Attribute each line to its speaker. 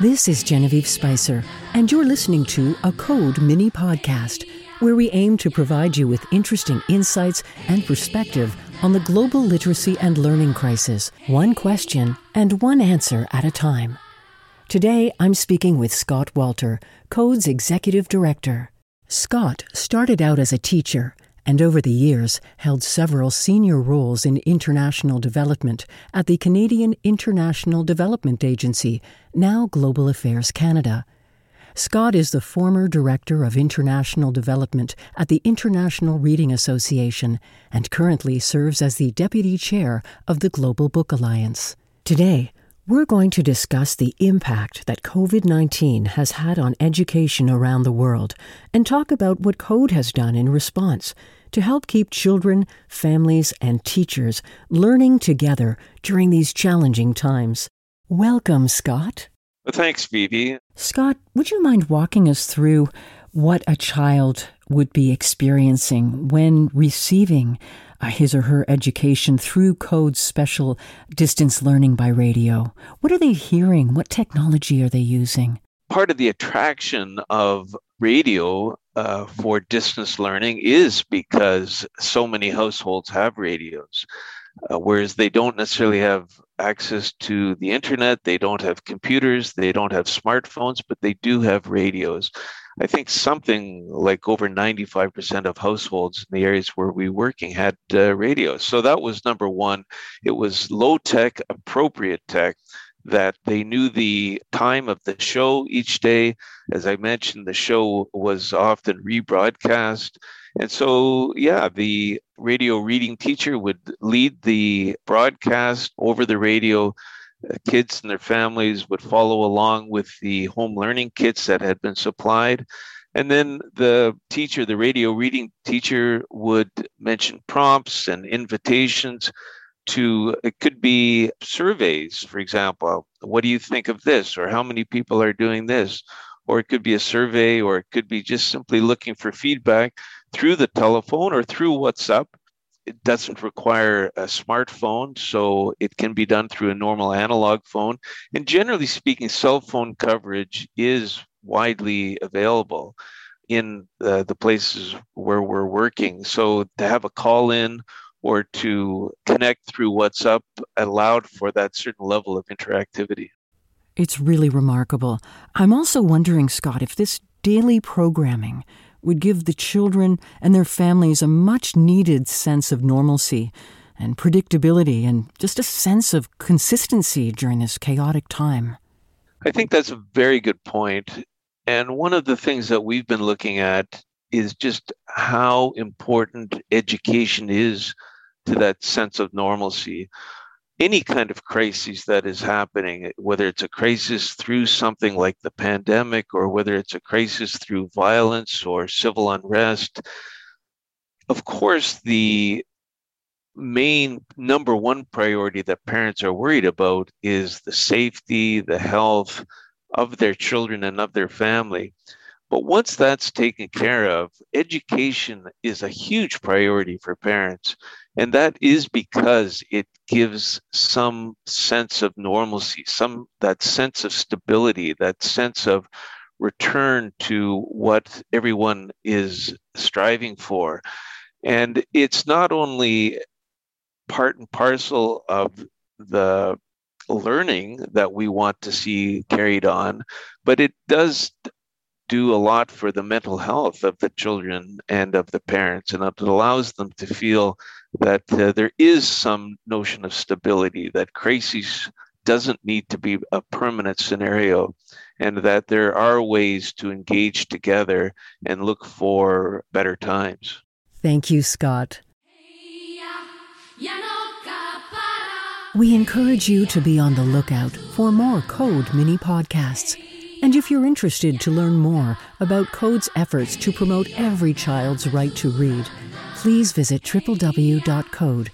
Speaker 1: This is Genevieve Spicer, and you're listening to a Code mini podcast where we aim to provide you with interesting insights and perspective on the global literacy and learning crisis, one question and one answer at a time. Today, I'm speaking with Scott Walter, Code's Executive Director. Scott started out as a teacher and over the years held several senior roles in international development at the Canadian International Development Agency, now Global Affairs Canada. Scott is the former Director of International Development at the International Reading Association and currently serves as the Deputy Chair of the Global Book Alliance. Today, we're going to discuss the impact that COVID 19 has had on education around the world and talk about what Code has done in response to help keep children, families, and teachers learning together during these challenging times. Welcome, Scott.
Speaker 2: Thanks, Phoebe.
Speaker 1: Scott, would you mind walking us through what a child would be experiencing when receiving his or her education through Code's special distance learning by radio? What are they hearing? What technology are they using?
Speaker 2: Part of the attraction of radio uh, for distance learning is because so many households have radios, uh, whereas they don't necessarily have access to the internet, they don't have computers, they don't have smartphones, but they do have radios. I think something like over 95% of households in the areas where we were working had uh, radios. So that was number one. It was low tech, appropriate tech that they knew the time of the show each day. As I mentioned, the show was often rebroadcast. And so, yeah, the radio reading teacher would lead the broadcast over the radio. Uh, kids and their families would follow along with the home learning kits that had been supplied. And then the teacher, the radio reading teacher, would mention prompts and invitations to it could be surveys for example what do you think of this or how many people are doing this or it could be a survey or it could be just simply looking for feedback through the telephone or through whatsapp it doesn't require a smartphone so it can be done through a normal analog phone and generally speaking cell phone coverage is widely available in uh, the places where we're working so to have a call in or to connect through WhatsApp allowed for that certain level of interactivity.
Speaker 1: It's really remarkable. I'm also wondering, Scott, if this daily programming would give the children and their families a much needed sense of normalcy and predictability and just a sense of consistency during this chaotic time.
Speaker 2: I think that's a very good point. And one of the things that we've been looking at is just how important education is to that sense of normalcy. Any kind of crisis that is happening, whether it's a crisis through something like the pandemic or whether it's a crisis through violence or civil unrest, of course, the main number one priority that parents are worried about is the safety, the health of their children and of their family. But once that's taken care of, education is a huge priority for parents. And that is because it gives some sense of normalcy, some that sense of stability, that sense of return to what everyone is striving for. And it's not only part and parcel of the learning that we want to see carried on, but it does do a lot for the mental health of the children and of the parents, and it allows them to feel that uh, there is some notion of stability, that crisis doesn't need to be a permanent scenario, and that there are ways to engage together and look for better times.
Speaker 1: Thank you, Scott. We encourage you to be on the lookout for more Code mini podcasts. And if you're interested to learn more about Code's efforts to promote every child's right to read, please visit www.code.ngo.